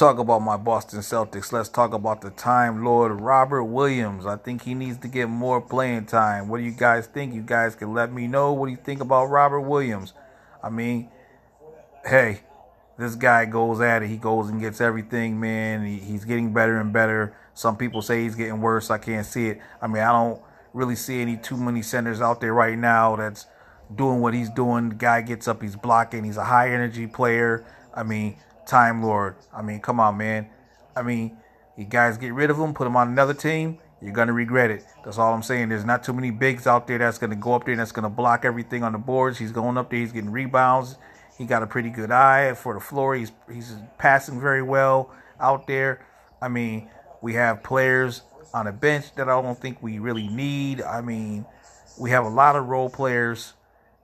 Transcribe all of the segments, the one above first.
talk about my Boston Celtics. Let's talk about the Time Lord Robert Williams. I think he needs to get more playing time. What do you guys think? You guys can let me know what do you think about Robert Williams. I mean, hey, this guy goes at it. He goes and gets everything, man. He, he's getting better and better. Some people say he's getting worse. I can't see it. I mean, I don't really see any too many centers out there right now that's doing what he's doing. The guy gets up, he's blocking. He's a high energy player. I mean, Time Lord. I mean, come on, man. I mean, you guys get rid of him, put him on another team. You're gonna regret it. That's all I'm saying. There's not too many bigs out there that's gonna go up there and that's gonna block everything on the boards. He's going up there. He's getting rebounds. He got a pretty good eye for the floor. He's he's passing very well out there. I mean, we have players on the bench that I don't think we really need. I mean, we have a lot of role players.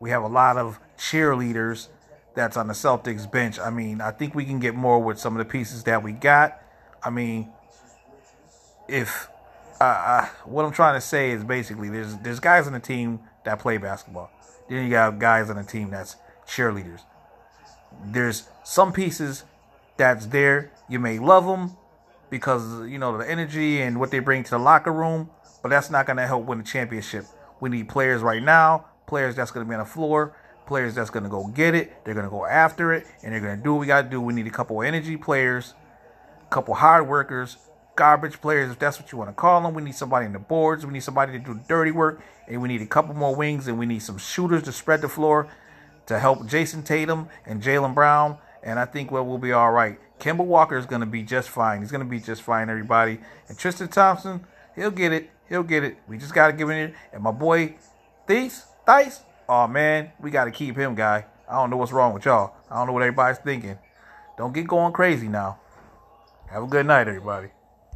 We have a lot of cheerleaders that's on the Celtics bench. I mean, I think we can get more with some of the pieces that we got. I mean, if uh, uh, what I'm trying to say is basically there's there's guys on the team that play basketball. Then you got guys on the team that's cheerleaders. There's some pieces that's there. You may love them because you know the energy and what they bring to the locker room, but that's not going to help win the championship. We need players right now, players that's going to be on the floor players that's going to go get it. They're going to go after it, and they're going to do what we got to do. We need a couple energy players, a couple hard workers, garbage players, if that's what you want to call them. We need somebody in the boards. We need somebody to do dirty work, and we need a couple more wings, and we need some shooters to spread the floor to help Jayson Tatum and Jaylen Brown. And I think well, we'll be all right. Kemba Walker is going to be just fine. He's going to be just fine, everybody. And Tristan Thompson, he'll get it. He'll get it. We just got to give it. And my boy, Theis, Dice, oh man, we got to keep him, guy. I don't know what's wrong with y'all. I don't know what everybody's thinking. Don't get going crazy now. Have a good night, everybody.